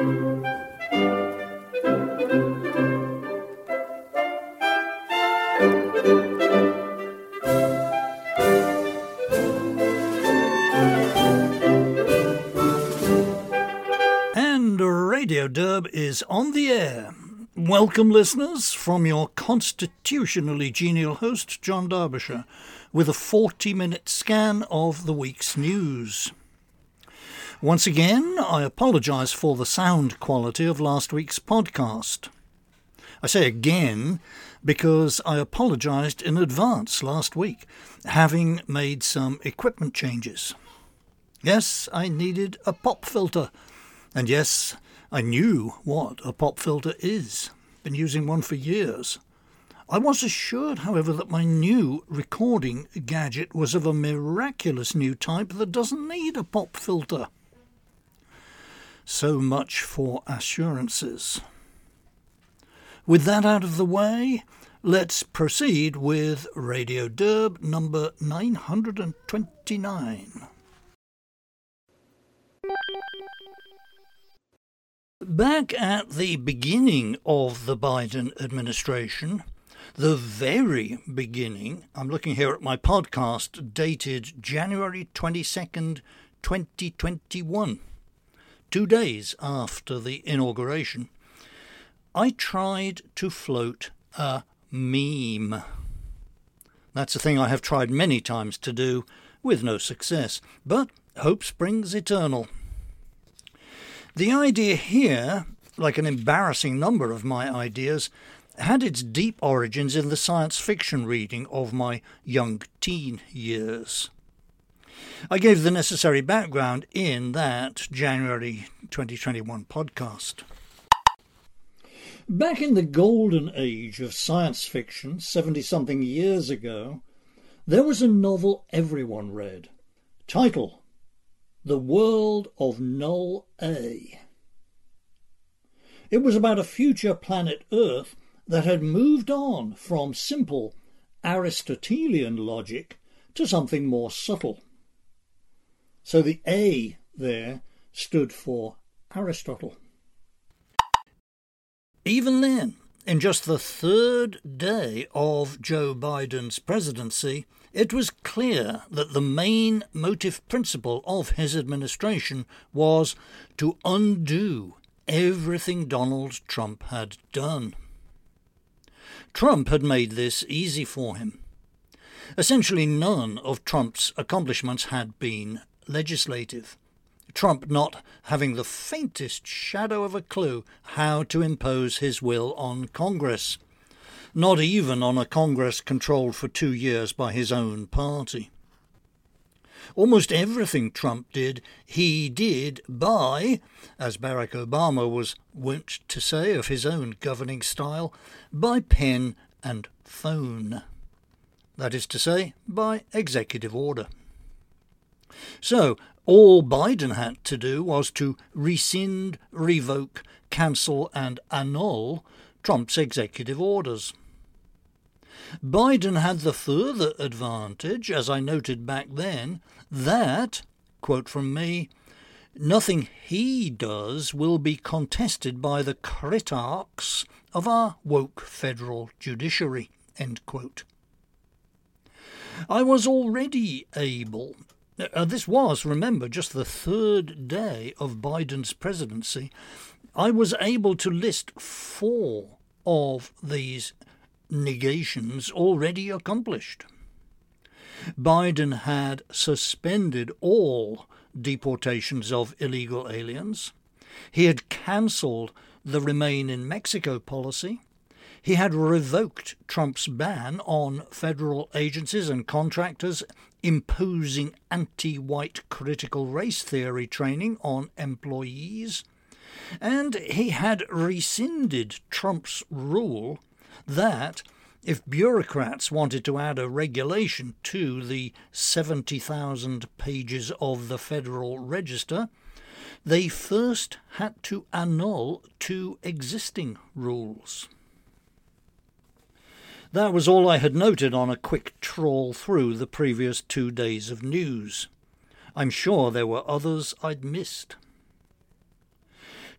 And Radio Derb is on the air. Welcome, listeners, from your constitutionally genial host, John Derbyshire, with a 40 minute scan of the week's news. Once again, I apologise for the sound quality of last week's podcast. I say again because I apologised in advance last week, having made some equipment changes. Yes, I needed a pop filter, and yes, I knew what a pop filter is. Been using one for years. I was assured, however, that my new recording gadget was of a miraculous new type that doesn't need a pop filter. So much for assurances. With that out of the way, let's proceed with Radio Derb number 929. Back at the beginning of the Biden administration, the very beginning, I'm looking here at my podcast dated January 22nd, 2021, two days after the inauguration, I tried to float a meme. That's a thing I have tried many times to do, with no success, but hope springs eternal. The idea here, like an embarrassing number of my ideas, had its deep origins in the science fiction reading of my young teen years. I gave the necessary background in that January 2021 podcast. Back in the golden age of science fiction, 70 something years ago, there was a novel everyone read. Title the World of Null A. It was about a future planet Earth that had moved on from simple Aristotelian logic to something more subtle. So the A there stood for Aristotle. Even then, in just the third day of Joe Biden's presidency, it was clear that the main motive principle of his administration was to undo everything Donald Trump had done. Trump had made this easy for him. Essentially, none of Trump's accomplishments had been legislative. Trump not having the faintest shadow of a clue how to impose his will on Congress not even on a Congress controlled for two years by his own party. Almost everything Trump did, he did by, as Barack Obama was wont to say of his own governing style, by pen and phone. That is to say, by executive order. So, all Biden had to do was to rescind, revoke, cancel, and annul Trump's executive orders. Biden had the further advantage, as I noted back then, that, quote from me, nothing he does will be contested by the critics of our woke federal judiciary, end quote. I was already able, uh, this was, remember, just the third day of Biden's presidency, I was able to list four of these negations already accomplished. Biden had suspended all deportations of illegal aliens. He had cancelled the Remain in Mexico policy. He had revoked Trump's ban on federal agencies and contractors imposing anti white critical race theory training on employees. And he had rescinded Trump's rule that if bureaucrats wanted to add a regulation to the 70,000 pages of the Federal Register, they first had to annul two existing rules. That was all I had noted on a quick trawl through the previous two days of news. I'm sure there were others I'd missed.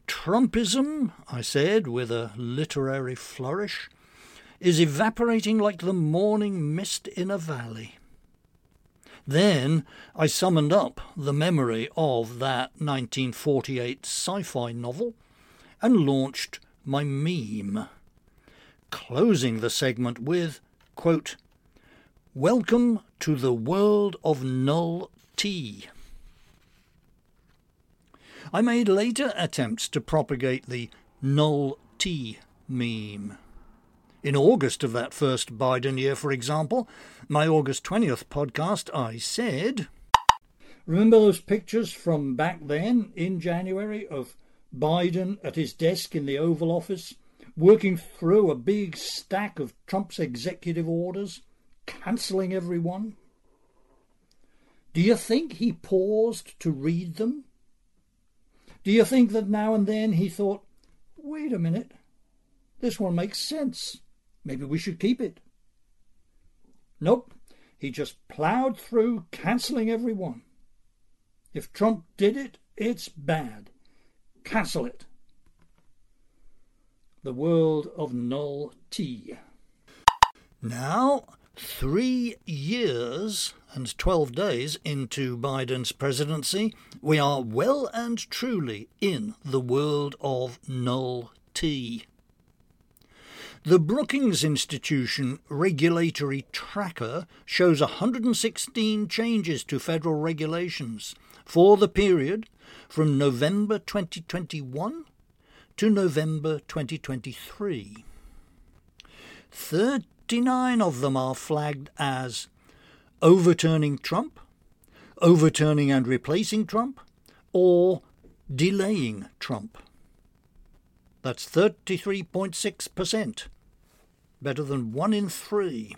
Trumpism, I said with a literary flourish, is evaporating like the morning mist in a valley. Then I summoned up the memory of that 1948 sci fi novel and launched my meme, closing the segment with, quote, Welcome to the world of null T. I made later attempts to propagate the null T meme. In August of that first Biden year, for example, my August 20th podcast, I said, Remember those pictures from back then in January of Biden at his desk in the Oval Office, working through a big stack of Trump's executive orders, cancelling every one? Do you think he paused to read them? Do you think that now and then he thought, wait a minute, this one makes sense. Maybe we should keep it. Nope, he just ploughed through, cancelling every one. If Trump did it, it's bad. Cancel it. The world of null T. Now, three years and 12 days into Biden's presidency, we are well and truly in the world of null T. The Brookings Institution regulatory tracker shows 116 changes to federal regulations for the period from November 2021 to November 2023. 39 of them are flagged as overturning Trump, overturning and replacing Trump, or delaying Trump. That's 33.6%, better than one in three.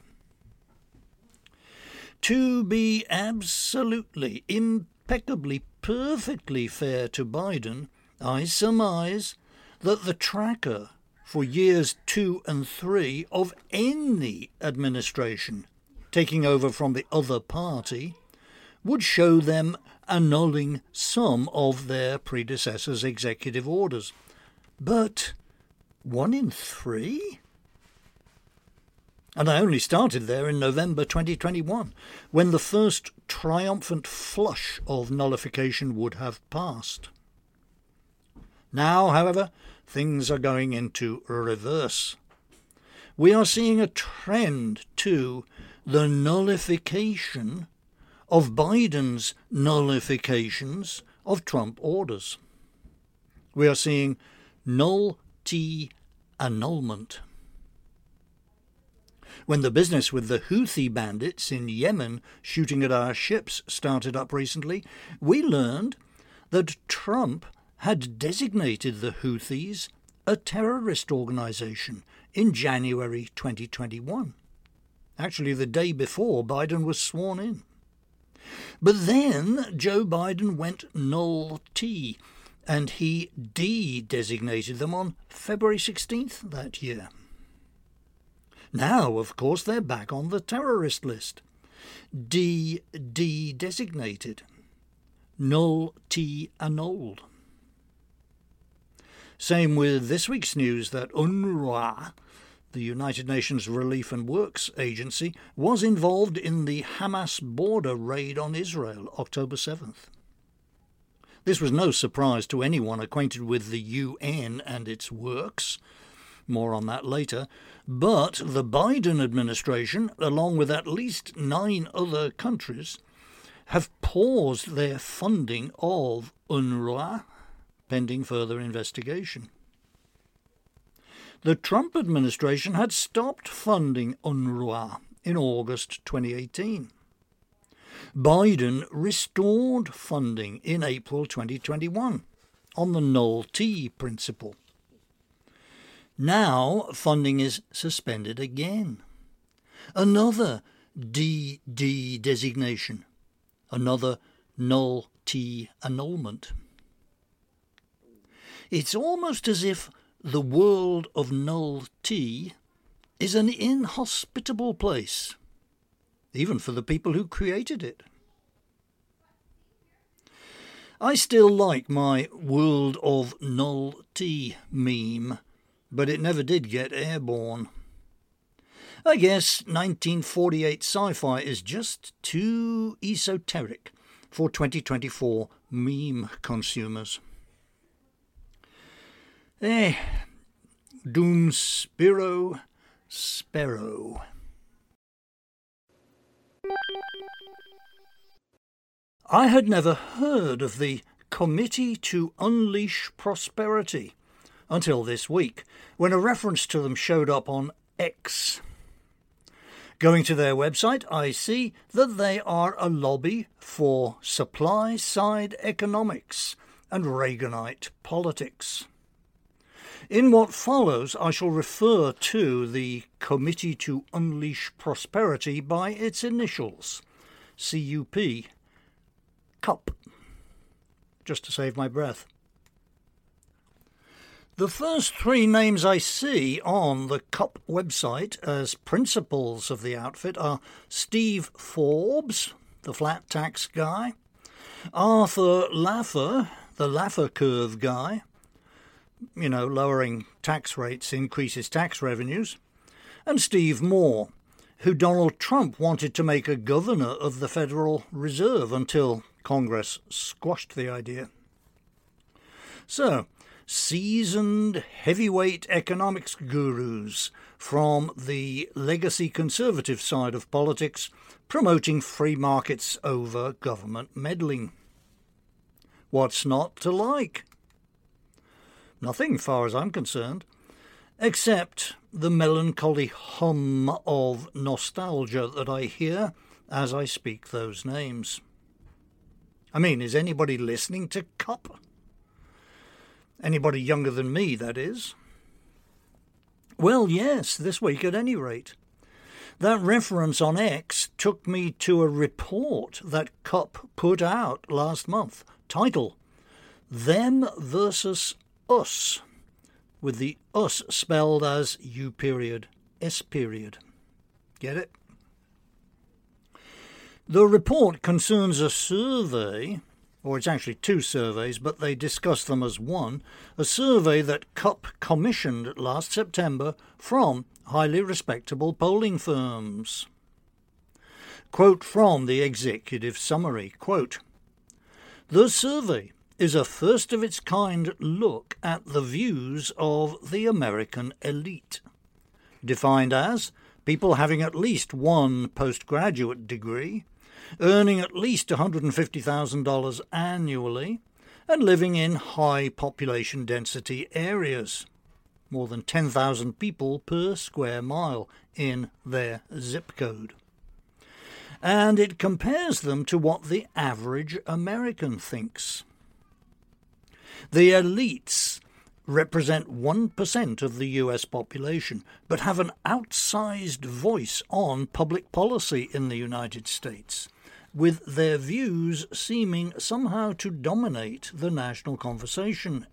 To be absolutely, impeccably, perfectly fair to Biden, I surmise that the tracker for years two and three of any administration taking over from the other party would show them annulling some of their predecessors' executive orders. But one in three? And I only started there in November 2021, when the first triumphant flush of nullification would have passed. Now, however, things are going into reverse. We are seeing a trend to the nullification of Biden's nullifications of Trump orders. We are seeing null T annulment. When the business with the Houthi bandits in Yemen shooting at our ships started up recently, we learned that Trump had designated the Houthis a terrorist organization in January 2021. Actually, the day before Biden was sworn in. But then Joe Biden went null T and he de designated them on February 16th that year. Now, of course, they're back on the terrorist list. De de designated. Null T annulled. Same with this week's news that UNRWA, the United Nations Relief and Works Agency, was involved in the Hamas border raid on Israel October 7th. This was no surprise to anyone acquainted with the UN and its works. More on that later. But the Biden administration, along with at least nine other countries, have paused their funding of UNRWA pending further investigation. The Trump administration had stopped funding UNRWA in August 2018. Biden restored funding in April 2021 on the null T principle. Now funding is suspended again. Another de de designation, another null T annulment. It's almost as if the world of null T is an inhospitable place even for the people who created it. I still like my World of Null T meme, but it never did get airborne. I guess 1948 sci fi is just too esoteric for 2024 meme consumers. Eh, Doom Spiro Sparrow. I had never heard of the Committee to Unleash Prosperity until this week, when a reference to them showed up on X. Going to their website, I see that they are a lobby for supply side economics and Reaganite politics. In what follows, I shall refer to the Committee to Unleash Prosperity by its initials CUP cup, just to save my breath. The first three names I see on the CUP website as principals of the outfit are Steve Forbes, the flat tax guy, Arthur Laffer, the Laffer curve guy, you know, lowering tax rates increases tax revenues, and Steve Moore, who Donald Trump wanted to make a governor of the Federal Reserve until Congress squashed the idea. So, seasoned heavyweight economics gurus from the legacy conservative side of politics promoting free markets over government meddling. What's not to like? Nothing, far as I'm concerned, except the melancholy hum of nostalgia that I hear as I speak those names. I mean, is anybody listening to CUP? Anybody younger than me, that is? Well, yes, this week at any rate. That reference on X took me to a report that CUP put out last month. Title Them versus Us, with the us spelled as U period, S period. Get it? The report concerns a survey, or it's actually two surveys, but they discuss them as one, a survey that CUP commissioned last September from highly respectable polling firms. Quote from the executive summary quote, The survey is a first of its kind look at the views of the American elite, defined as people having at least one postgraduate degree earning at least $150,000 annually and living in high population density areas, more than 10,000 people per square mile in their zip code. And it compares them to what the average American thinks. The elites represent 1% of the US population, but have an outsized voice on public policy in the United States with their views seeming somehow to dominate the national conversation.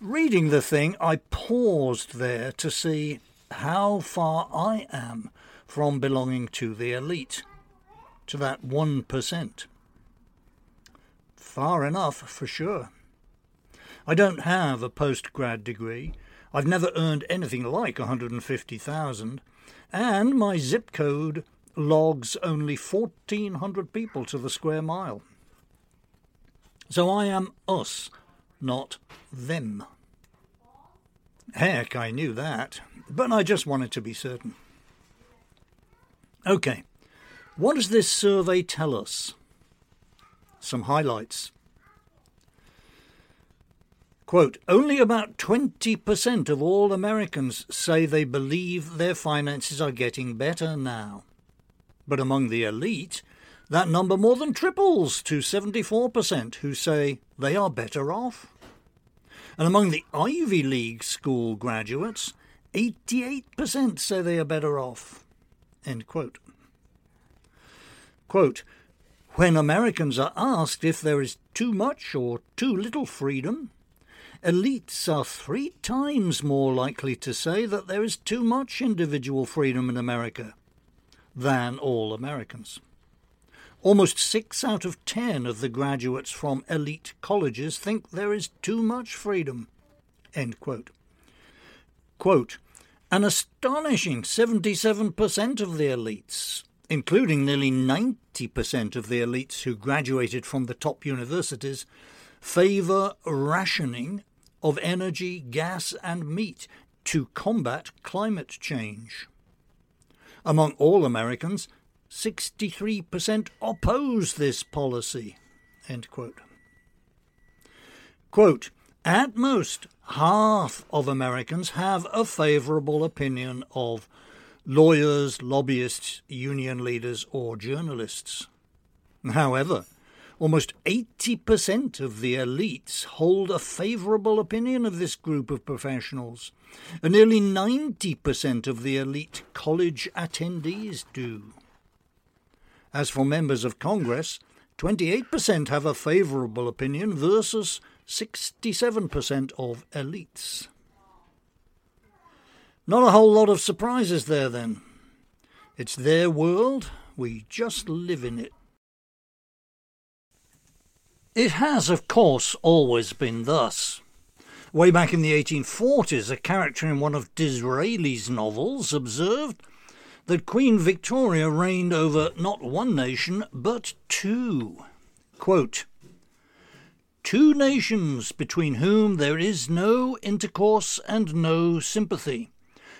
Reading the thing, I paused there to see how far I am from belonging to the elite, to that 1%. Far enough, for sure. I don't have a postgrad degree. I've never earned anything like 150,000, and my zip code logs only 1,400 people to the square mile. So I am us, not them. Heck, I knew that, but I just wanted to be certain. OK, what does this survey tell us? Some highlights. Quote, only about 20% of all Americans say they believe their finances are getting better now. But among the elite, that number more than triples to 74% who say they are better off. And among the Ivy League school graduates, 88% say they are better off. End quote. Quote, when Americans are asked if there is too much or too little freedom, elites are three times more likely to say that there is too much individual freedom in America than all Americans. Almost six out of ten of the graduates from elite colleges think there is too much freedom. End quote. Quote, an astonishing 77% of the elites, including nearly 90% of the elites who graduated from the top universities, favour rationing of energy, gas, and meat to combat climate change. Among all Americans, 63% oppose this policy. Quote. Quote, At most, half of Americans have a favourable opinion of lawyers, lobbyists, union leaders, or journalists. However, almost 80% of the elites hold a favourable opinion of this group of professionals, and nearly 90% of the elite college attendees do. As for members of Congress, 28% have a favourable opinion versus 67% of elites. Not a whole lot of surprises there, then. It's their world, we just live in it. It has, of course, always been thus. Way back in the 1840s, a character in one of Disraeli's novels observed that Queen Victoria reigned over not one nation, but two. Quote, Two nations between whom there is no intercourse and no sympathy,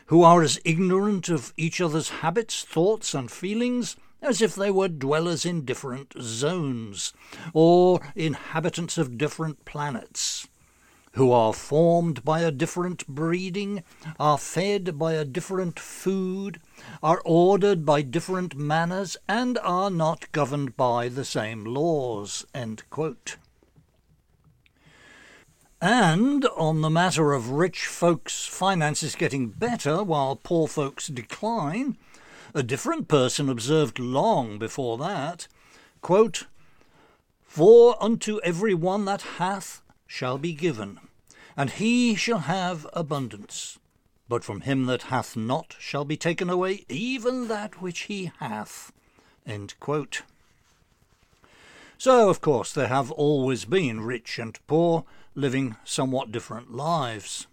who are as ignorant of each other's habits, thoughts, and feelings as if they were dwellers in different zones, or inhabitants of different planets who are formed by a different breeding, are fed by a different food, are ordered by different manners, and are not governed by the same laws. And on the matter of rich folks' finances getting better while poor folks decline, a different person observed long before that, quote, For unto every one that hath shall be given, and he shall have abundance. But from him that hath not shall be taken away even that which he hath. So, of course, there have always been rich and poor living somewhat different lives.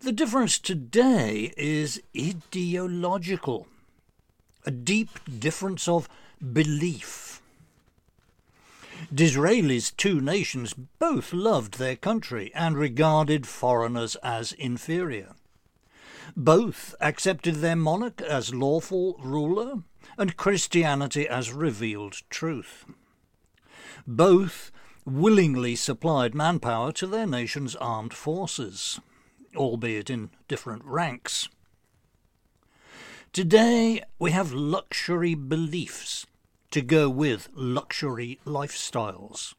The difference today is ideological, a deep difference of belief Disraeli's two nations both loved their country and regarded foreigners as inferior. Both accepted their monarch as lawful ruler and Christianity as revealed truth. Both willingly supplied manpower to their nation's armed forces, albeit in different ranks. Today we have luxury beliefs to go with luxury lifestyles.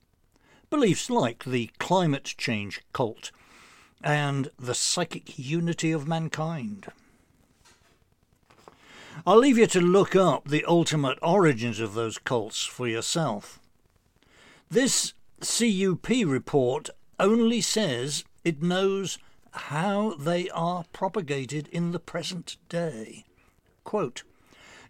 Beliefs like the climate change cult and the psychic unity of mankind. I'll leave you to look up the ultimate origins of those cults for yourself. This CUP report only says it knows how they are propagated in the present day. Quote,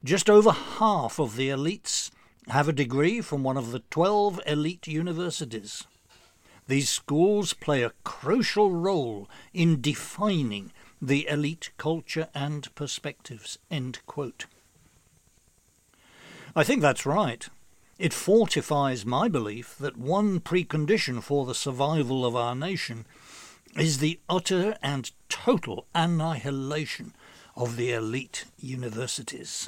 just over half of the elites have a degree from one of the 12 elite universities. These schools play a crucial role in defining the elite culture and perspectives. End quote. I think that's right. It fortifies my belief that one precondition for the survival of our nation is the utter and total annihilation of the elite universities.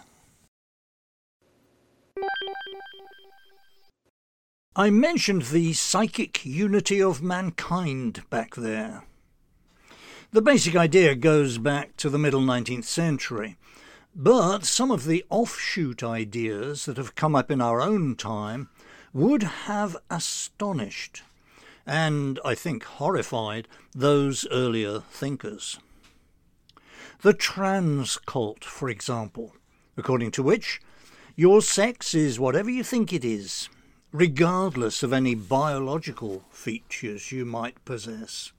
I mentioned the psychic unity of mankind back there. The basic idea goes back to the middle 19th century, but some of the offshoot ideas that have come up in our own time would have astonished and, I think, horrified those earlier thinkers. The trans cult, for example, according to which your sex is whatever you think it is, regardless of any biological features you might possess.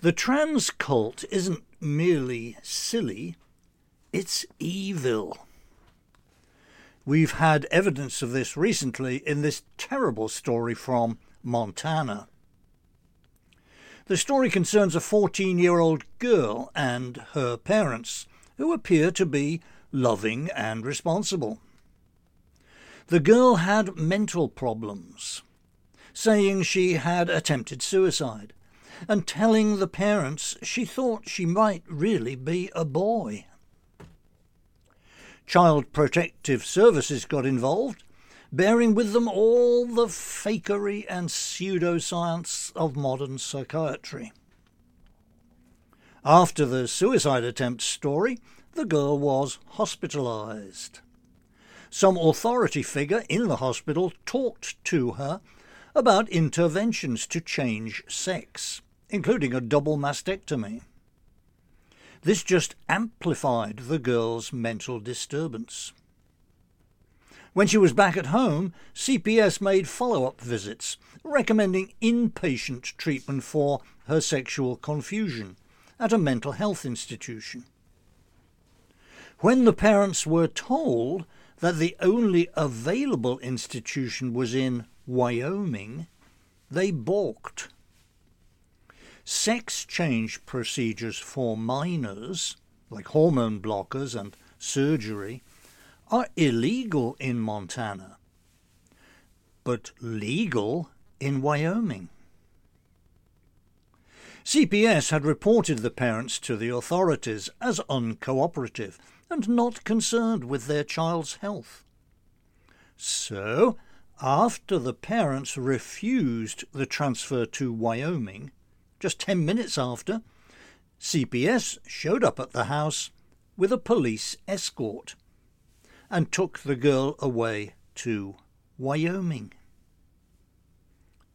The trans cult isn't merely silly, it's evil. We've had evidence of this recently in this terrible story from Montana. The story concerns a 14 year old girl and her parents, who appear to be loving and responsible. The girl had mental problems, saying she had attempted suicide, and telling the parents she thought she might really be a boy. Child Protective Services got involved, bearing with them all the fakery and pseudoscience of modern psychiatry. After the suicide attempt story, the girl was hospitalized. Some authority figure in the hospital talked to her about interventions to change sex, including a double mastectomy. This just amplified the girl's mental disturbance. When she was back at home, CPS made follow up visits, recommending inpatient treatment for her sexual confusion at a mental health institution. When the parents were told that the only available institution was in Wyoming, they balked sex change procedures for minors, like hormone blockers and surgery, are illegal in Montana, but legal in Wyoming. CPS had reported the parents to the authorities as uncooperative and not concerned with their child's health. So, after the parents refused the transfer to Wyoming, just 10 minutes after, CPS showed up at the house with a police escort and took the girl away to Wyoming.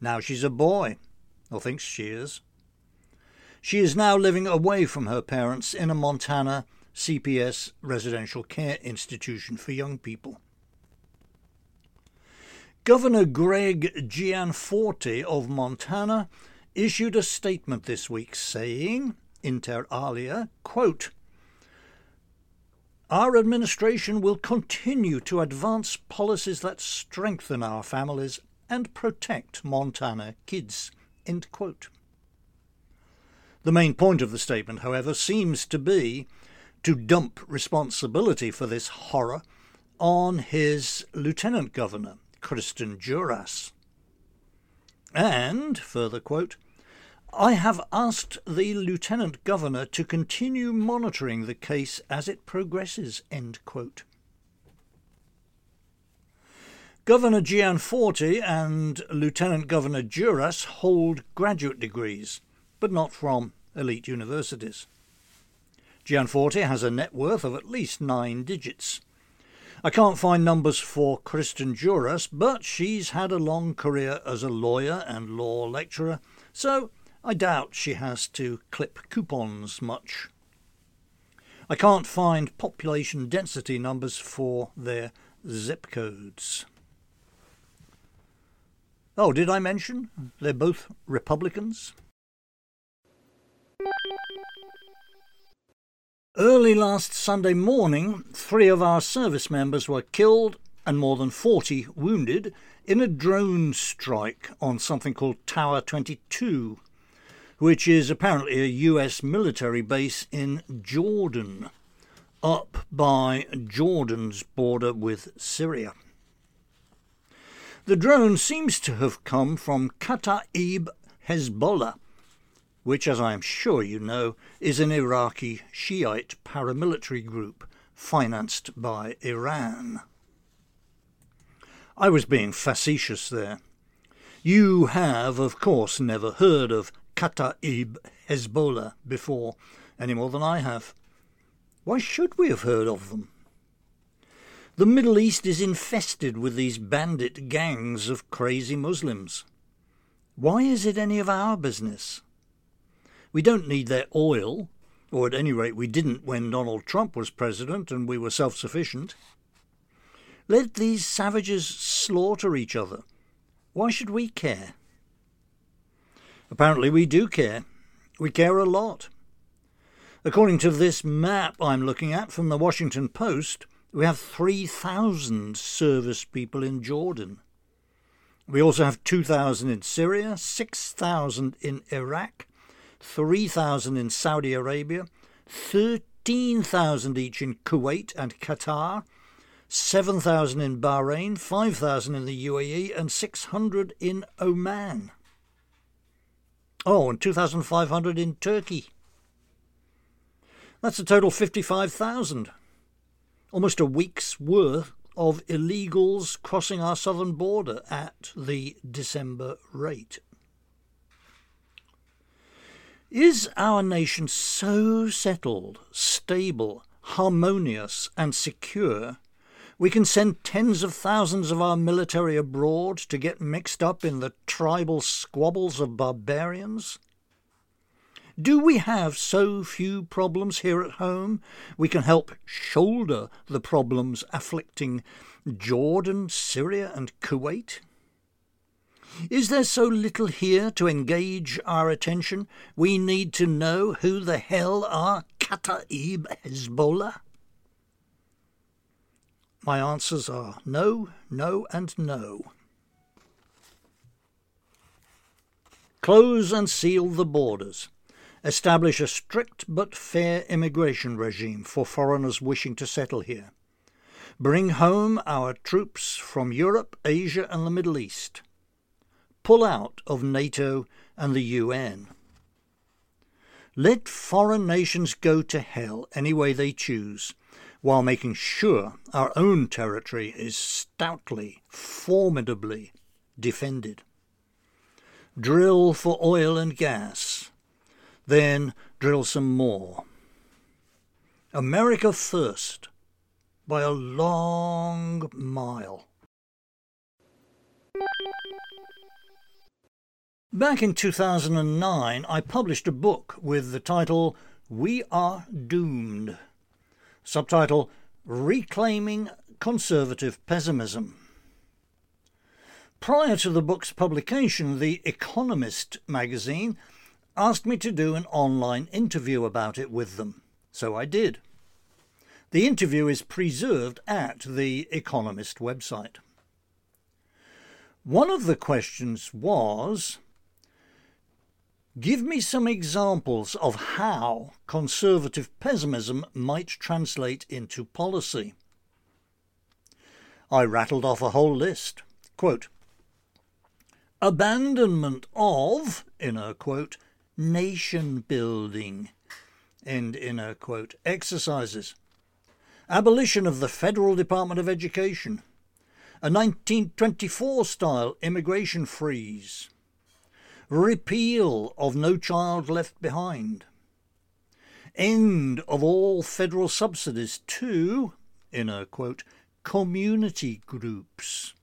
Now she's a boy, or thinks she is. She is now living away from her parents in a Montana CPS residential care institution for young people. Governor Greg Gianforte of Montana issued a statement this week saying, inter alia, quote, our administration will continue to advance policies that strengthen our families and protect Montana kids. End quote. The main point of the statement, however, seems to be to dump responsibility for this horror on his lieutenant governor, Kristen Juras. And, further quote, I have asked the Lieutenant Governor to continue monitoring the case as it progresses. End quote. Governor Gianforte and Lieutenant Governor Juras hold graduate degrees, but not from elite universities. Gianforte has a net worth of at least nine digits. I can't find numbers for Kristen Juras, but she's had a long career as a lawyer and law lecturer, so I doubt she has to clip coupons much. I can't find population density numbers for their zip codes. Oh, did I mention they're both Republicans? Early last Sunday morning, three of our service members were killed and more than 40 wounded in a drone strike on something called Tower 22, which is apparently a US military base in Jordan, up by Jordan's border with Syria. The drone seems to have come from Kataib Hezbollah, which, as I am sure you know, is an Iraqi Shiite paramilitary group financed by Iran. I was being facetious there. You have, of course, never heard of Kataib Hezbollah before, any more than I have. Why should we have heard of them? The Middle East is infested with these bandit gangs of crazy Muslims. Why is it any of our business? We don't need their oil, or at any rate we didn't when Donald Trump was president and we were self sufficient. Let these savages slaughter each other. Why should we care? Apparently, we do care. We care a lot. According to this map I'm looking at from the Washington Post, We have 3,000 service people in Jordan. We also have 2,000 in Syria, 6,000 in Iraq, 3,000 in Saudi Arabia, 13,000 each in Kuwait and Qatar, 7,000 in Bahrain, 5,000 in the UAE, and 600 in Oman. Oh, and 2,500 in Turkey. That's a total 55,000. Almost a week's worth of illegals crossing our southern border at the December rate. Is our nation so settled, stable, harmonious, and secure we can send tens of thousands of our military abroad to get mixed up in the tribal squabbles of barbarians? Do we have so few problems here at home we can help shoulder the problems afflicting Jordan, Syria, and Kuwait? Is there so little here to engage our attention we need to know who the hell are Kataib Hezbollah? My answers are no, no, and no. Close and seal the borders establish a strict but fair immigration regime for foreigners wishing to settle here, bring home our troops from Europe, Asia, and the Middle East, pull out of NATO and the UN. Let foreign nations go to hell any way they choose, while making sure our own territory is stoutly, formidably defended. Drill for oil and gas, then drill some more. America first, by a long mile. Back in 2009, I published a book with the title We Are Doomed, subtitle Reclaiming Conservative Pessimism. Prior to the book's publication, The Economist magazine asked me to do an online interview about it with them, so I did. The interview is preserved at the Economist website. One of the questions was Give me some examples of how conservative pessimism might translate into policy. I rattled off a whole list. Quote, Abandonment of, inner quote, nation building. End inner quote. Exercises. Abolition of the Federal Department of Education. A 1924 style immigration freeze. Repeal of No Child Left Behind. End of all federal subsidies to, inner quote, community groups.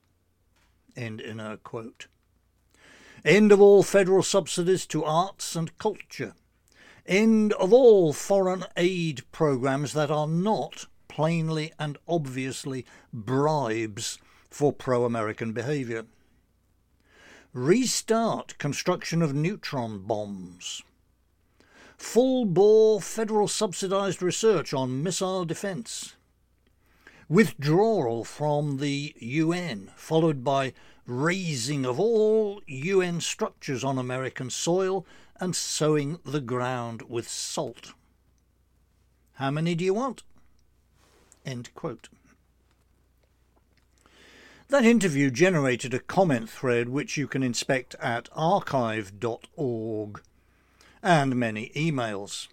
End inner quote. End of all federal subsidies to arts and culture. End of all foreign aid programs that are not plainly and obviously bribes for pro American behaviour. Restart construction of neutron bombs. Full bore federal subsidised research on missile defence. Withdrawal from the UN, followed by razing of all UN structures on American soil and sowing the ground with salt. How many do you want? End quote. That interview generated a comment thread which you can inspect at archive.org and many emails.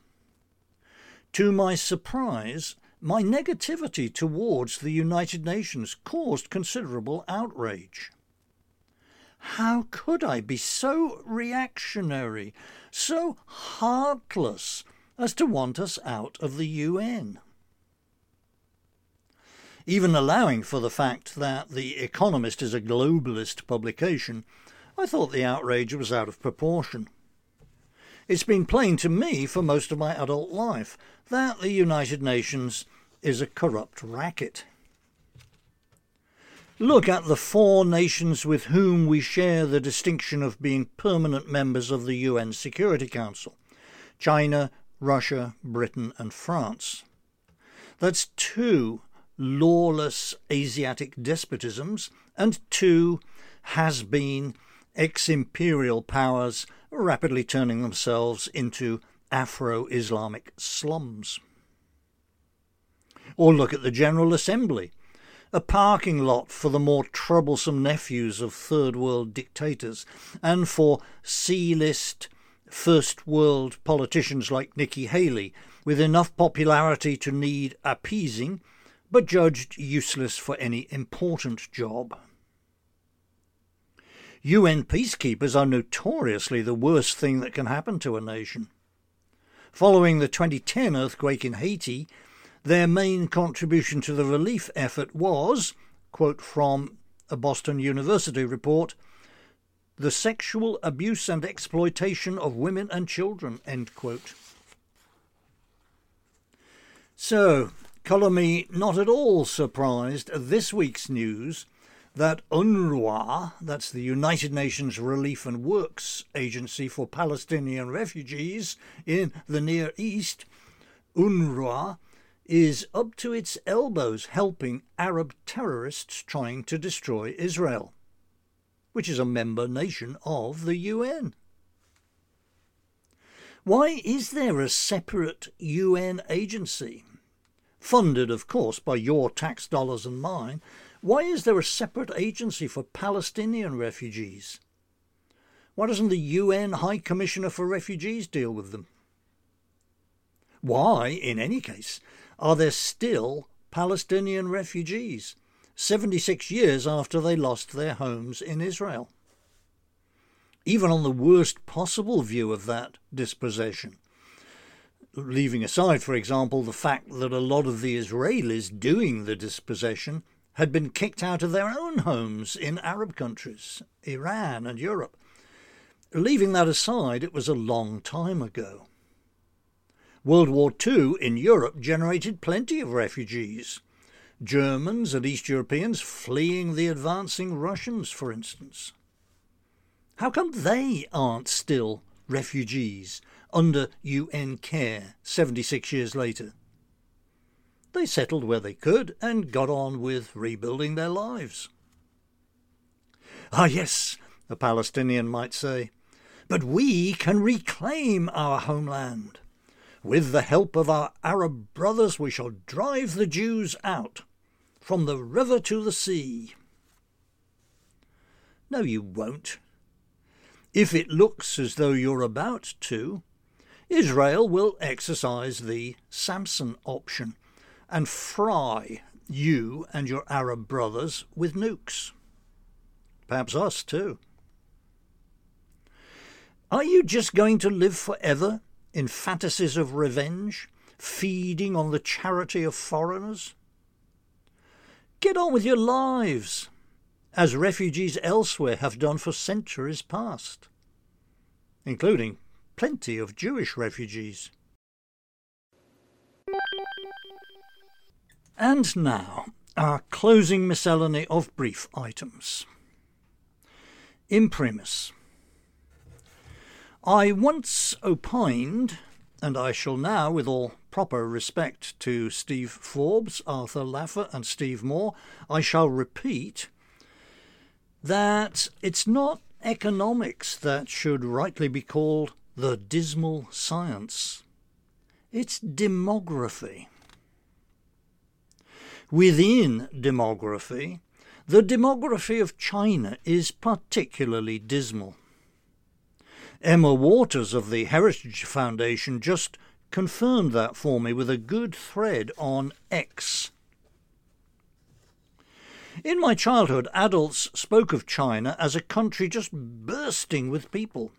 To my surprise, my negativity towards the United Nations caused considerable outrage. How could I be so reactionary, so heartless, as to want us out of the UN? Even allowing for the fact that The Economist is a globalist publication, I thought the outrage was out of proportion. It's been plain to me for most of my adult life that the United Nations is a corrupt racket. Look at the four nations with whom we share the distinction of being permanent members of the UN Security Council China, Russia, Britain, and France. That's two lawless Asiatic despotisms, and two has been ex imperial powers rapidly turning themselves into Afro Islamic slums. Or look at the General Assembly, a parking lot for the more troublesome nephews of third world dictators, and for C list first world politicians like Nikki Haley, with enough popularity to need appeasing, but judged useless for any important job. UN peacekeepers are notoriously the worst thing that can happen to a nation. Following the 2010 earthquake in Haiti, their main contribution to the relief effort was, quote from a Boston University report, the sexual abuse and exploitation of women and children, end quote. So, colour me not at all surprised at this week's news that UNRWA, that's the United Nations Relief and Works Agency for Palestinian Refugees in the Near East, UNRWA is up to its elbows helping Arab terrorists trying to destroy Israel, which is a member nation of the UN. Why is there a separate UN agency? Funded, of course, by your tax dollars and mine, why is there a separate agency for Palestinian refugees? Why doesn't the UN High Commissioner for Refugees deal with them? Why, in any case, are there still Palestinian refugees 76 years after they lost their homes in Israel? Even on the worst possible view of that dispossession, leaving aside, for example, the fact that a lot of the Israelis doing the dispossession had been kicked out of their own homes in Arab countries, Iran and Europe. Leaving that aside, it was a long time ago. World War II in Europe generated plenty of refugees. Germans and East Europeans fleeing the advancing Russians, for instance. How come they aren't still refugees under UN care 76 years later? They settled where they could and got on with rebuilding their lives. Ah, yes, a Palestinian might say, but we can reclaim our homeland. With the help of our Arab brothers, we shall drive the Jews out, from the river to the sea. No, you won't. If it looks as though you're about to, Israel will exercise the Samson option and fry you and your Arab brothers with nukes. Perhaps us too. Are you just going to live forever in fantasies of revenge, feeding on the charity of foreigners? Get on with your lives, as refugees elsewhere have done for centuries past, including plenty of Jewish refugees. And now, our closing miscellany of brief items. Imprimis. I once opined, and I shall now, with all proper respect to Steve Forbes, Arthur Laffer, and Steve Moore, I shall repeat that it's not economics that should rightly be called the dismal science. It's demography. Within demography, the demography of China is particularly dismal. Emma Waters of the Heritage Foundation just confirmed that for me with a good thread on X. In my childhood, adults spoke of China as a country just bursting with people.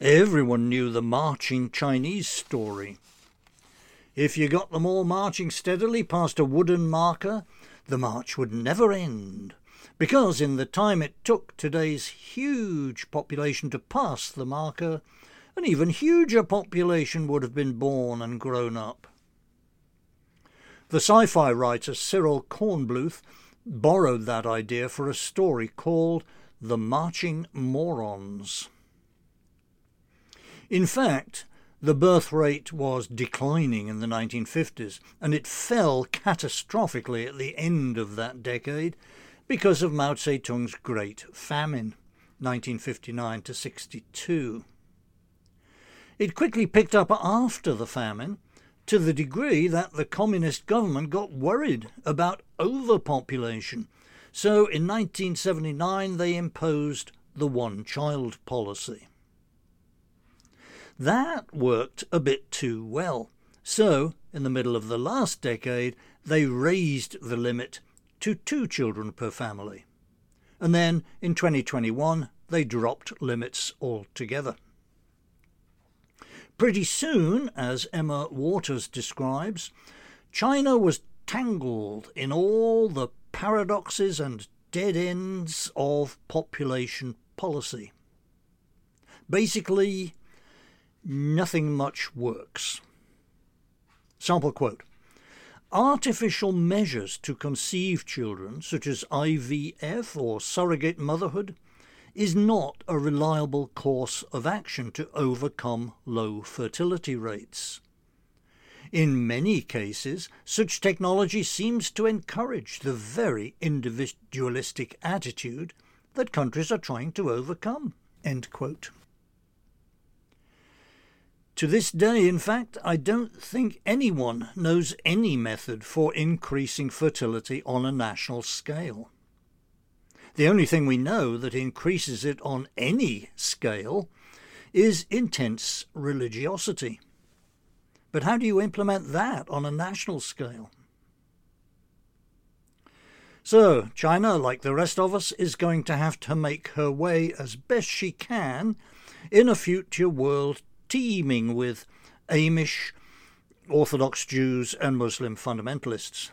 Everyone knew the marching Chinese story. If you got them all marching steadily past a wooden marker, the march would never end, because in the time it took today's huge population to pass the marker, an even huger population would have been born and grown up. The sci fi writer Cyril Kornbluth borrowed that idea for a story called The Marching Morons. In fact, The birth rate was declining in the 1950s, and it fell catastrophically at the end of that decade because of Mao Zedong's Great Famine, 1959 to 62. It quickly picked up after the famine to the degree that the communist government got worried about overpopulation. So in 1979 they imposed the one child policy. That worked a bit too well. So, in the middle of the last decade, they raised the limit to two children per family. And then in 2021, they dropped limits altogether. Pretty soon, as Emma Waters describes, China was tangled in all the paradoxes and dead ends of population policy. Basically, nothing much works. Sample quote Artificial measures to conceive children, such as IVF or surrogate motherhood, is not a reliable course of action to overcome low fertility rates. In many cases, such technology seems to encourage the very individualistic attitude that countries are trying to overcome. To this day, in fact, I don't think anyone knows any method for increasing fertility on a national scale. The only thing we know that increases it on any scale is intense religiosity. But how do you implement that on a national scale? So, China, like the rest of us, is going to have to make her way as best she can in a future world teeming with Amish, Orthodox Jews, and Muslim fundamentalists.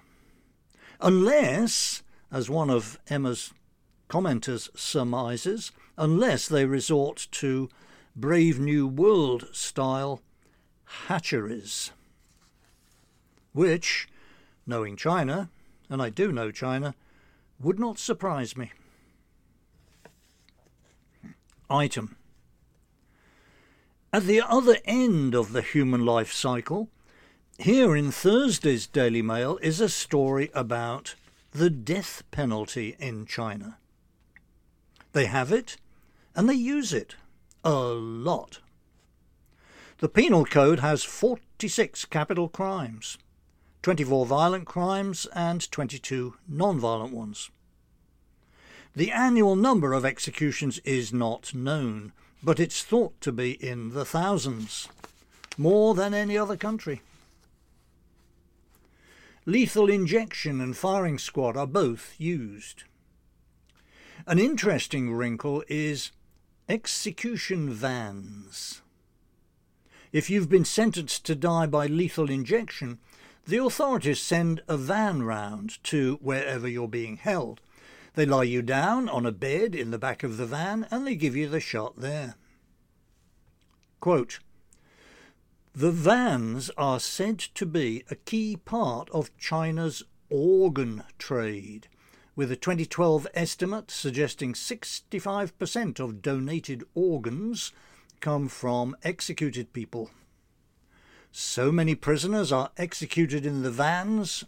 Unless, as one of Emma's commenters surmises, unless they resort to Brave New World style hatcheries, which, knowing China, and I do know China, would not surprise me. Item at the other end of the human life cycle, here in Thursday's Daily Mail is a story about the death penalty in China. They have it and they use it a lot. The Penal Code has 46 capital crimes, 24 violent crimes, and 22 non violent ones. The annual number of executions is not known, but it's thought to be in the thousands, more than any other country. Lethal injection and firing squad are both used. An interesting wrinkle is execution vans. If you've been sentenced to die by lethal injection, the authorities send a van round to wherever you're being held they lie you down on a bed in the back of the van and they give you the shot there. Quote, the vans are said to be a key part of China's organ trade, with a 2012 estimate suggesting 65% of donated organs come from executed people. So many prisoners are executed in the vans,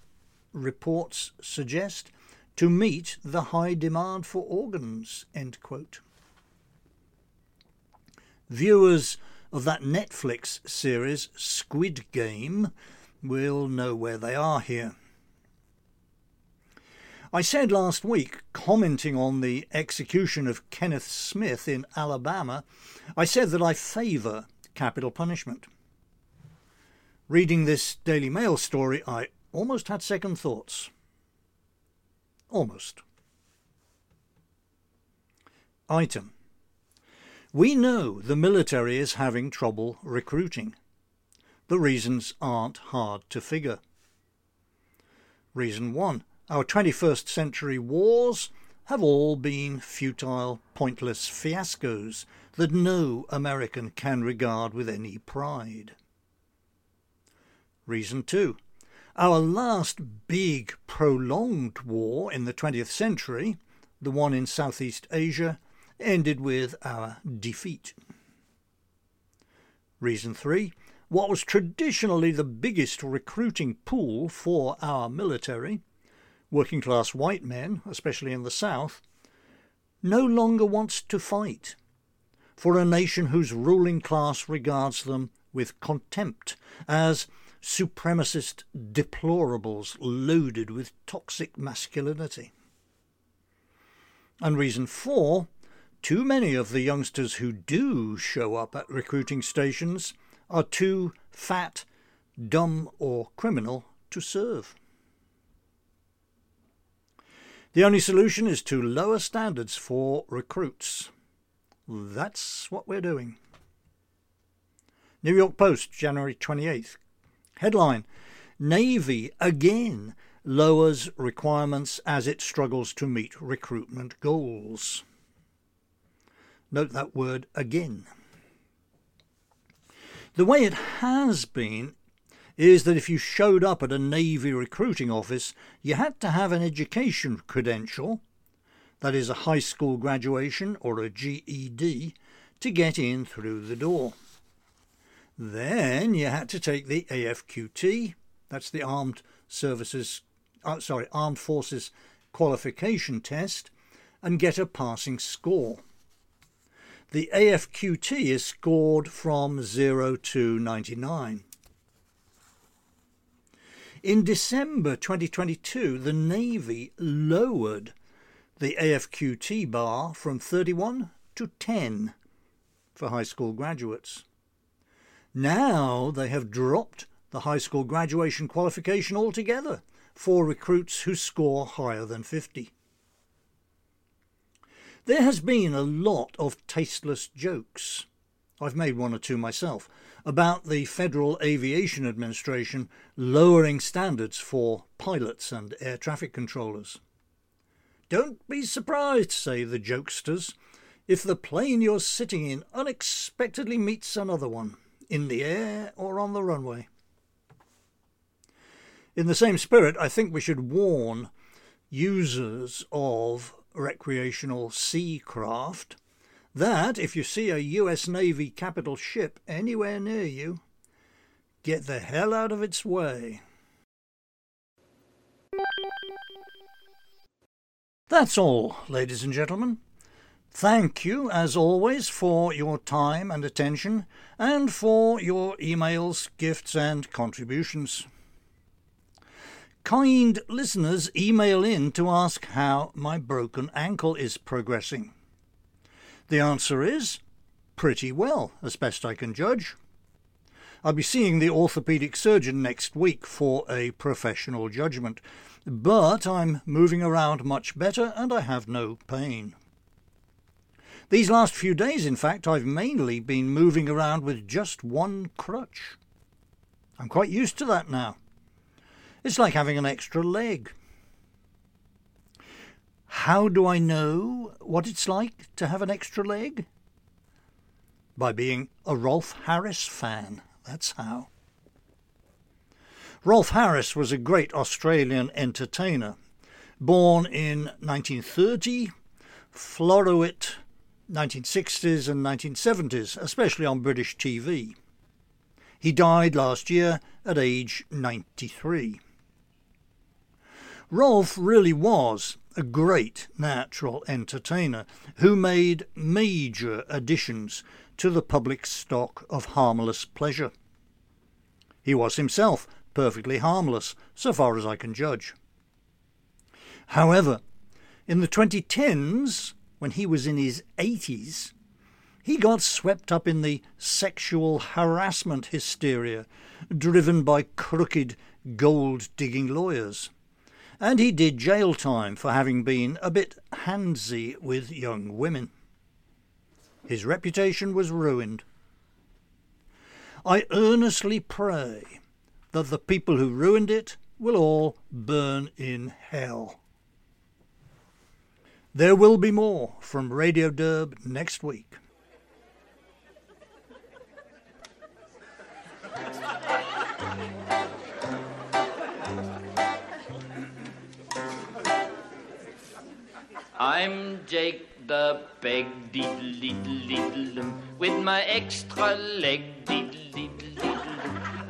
reports suggest, to meet the high demand for organs. Viewers of that Netflix series Squid Game will know where they are here. I said last week, commenting on the execution of Kenneth Smith in Alabama, I said that I favour capital punishment. Reading this Daily Mail story, I almost had second thoughts. Almost. Item. We know the military is having trouble recruiting. The reasons aren't hard to figure. Reason 1. Our 21st century wars have all been futile, pointless fiascos that no American can regard with any pride. Reason 2. Our last big prolonged war in the 20th century, the one in Southeast Asia, ended with our defeat. Reason 3. what was traditionally the biggest recruiting pool for our military, working class white men, especially in the South, no longer wants to fight for a nation whose ruling class regards them with contempt as supremacist deplorables loaded with toxic masculinity. And reason four, too many of the youngsters who do show up at recruiting stations are too fat, dumb, or criminal to serve. The only solution is to lower standards for recruits. That's what we're doing. New York Post, January 28th. Headline Navy again lowers requirements as it struggles to meet recruitment goals. Note that word again. The way it has been is that if you showed up at a Navy recruiting office, you had to have an education credential, that is, a high school graduation or a GED, to get in through the door. Then you had to take the AFQT, that's the Armed Services, uh, sorry, Armed Forces Qualification Test, and get a passing score. The AFQT is scored from 0 to 99. In December 2022, the Navy lowered the AFQT bar from 31 to 10 for high school graduates. Now they have dropped the high school graduation qualification altogether for recruits who score higher than 50. There has been a lot of tasteless jokes. I've made one or two myself about the Federal Aviation Administration lowering standards for pilots and air traffic controllers. Don't be surprised, say the jokesters, if the plane you're sitting in unexpectedly meets another one in the air or on the runway. In the same spirit, I think we should warn users of recreational sea craft that if you see a US Navy capital ship anywhere near you, get the hell out of its way. That's all, ladies and gentlemen. Thank you, as always, for your time and attention, and for your emails, gifts, and contributions. Kind listeners email in to ask how my broken ankle is progressing. The answer is pretty well, as best I can judge. I'll be seeing the orthopaedic surgeon next week for a professional judgment, but I'm moving around much better and I have no pain. These last few days, in fact, I've mainly been moving around with just one crutch. I'm quite used to that now. It's like having an extra leg. How do I know what it's like to have an extra leg? By being a Rolf Harris fan, that's how. Rolf Harris was a great Australian entertainer. Born in 1930, Floruit 1960s and 1970s, especially on British TV. He died last year at age 93. Rolf really was a great natural entertainer who made major additions to the public stock of harmless pleasure. He was himself perfectly harmless, so far as I can judge. However, in the 2010s, when he was in his 80s, he got swept up in the sexual harassment hysteria driven by crooked gold digging lawyers. And he did jail time for having been a bit handsy with young women. His reputation was ruined. I earnestly pray that the people who ruined it will all burn in hell. There will be more from Radio Derb next week. I'm Jake the Peg, diddle diddle diddle, with my extra leg, diddle diddle.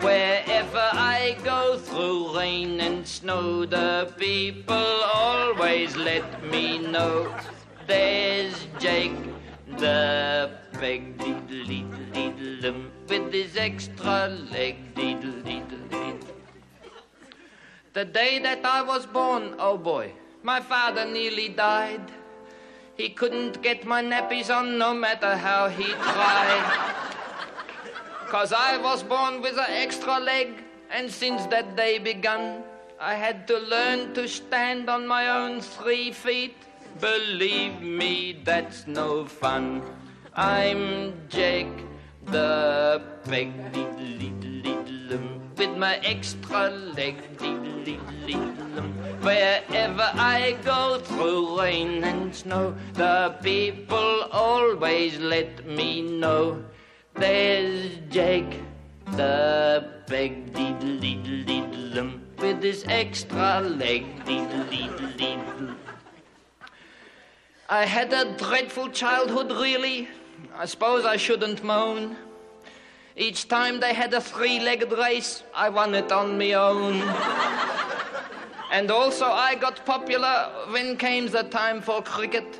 Wherever I go through rain and snow, the people always let me know. There's Jake, the Peg diddle diddle diddle with his extra leg diddle diddle diddle. The day that I was born, oh boy, my father nearly died. He couldn't get my nappies on no matter how he tried. Cause I was born with an extra leg, and since that day begun, I had to learn to stand on my own three feet. Believe me, that's no fun. I'm Jake, the peg with my extra leg. Wherever I go through rain and snow, the people always let me know. There's Jake, the Peg diddle diddle diddle with his extra leg diddle diddle diddle. I had a dreadful childhood, really. I suppose I shouldn't moan. Each time they had a three legged race, I won it on me own. and also, I got popular when came the time for cricket.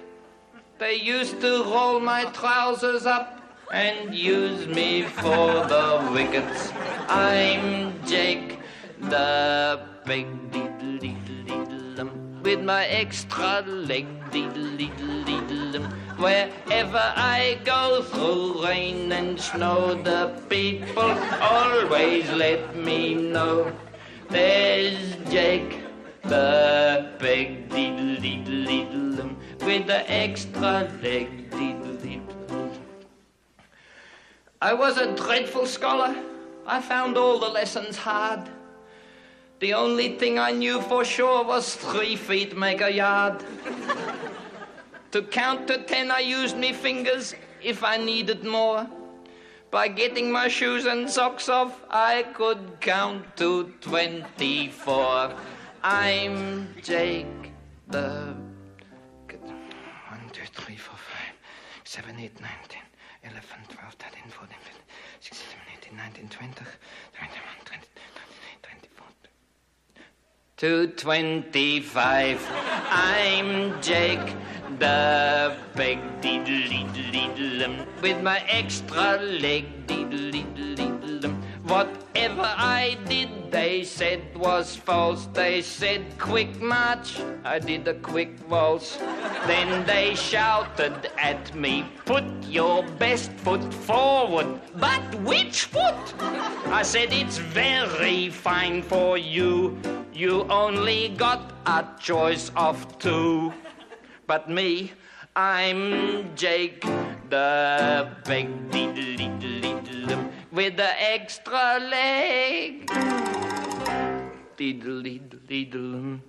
They used to roll my trousers up and use me for the wickets. I'm Jake, the Peg diddle diddle diddle with my extra leg diddle diddle diddle Wherever I go through rain and snow, the people always let me know. There's Jake, the Peg diddle diddle diddle with the extra leg diddle. I was a dreadful scholar. I found all the lessons hard. The only thing I knew for sure was three feet make a yard. to count to ten, I used me fingers if I needed more. By getting my shoes and socks off, I could count to 24. I'm Jake the. 1, 2, 3, 4, 5, 7, 8, 9, 10. 11, 19, 20, 21, 20, 225. I'm Jake, the Peg diddle diddle diddle with my extra leg diddle diddle diddle. Whatever I did, they said was false. They said quick march, I did a quick waltz. Then they shouted at me, put your best foot forward. But which foot? I said it's very fine for you. You only got a choice of two. But me, I'm Jake, the Peg diddle diddle with the extra leg. Diddle diddle diddle.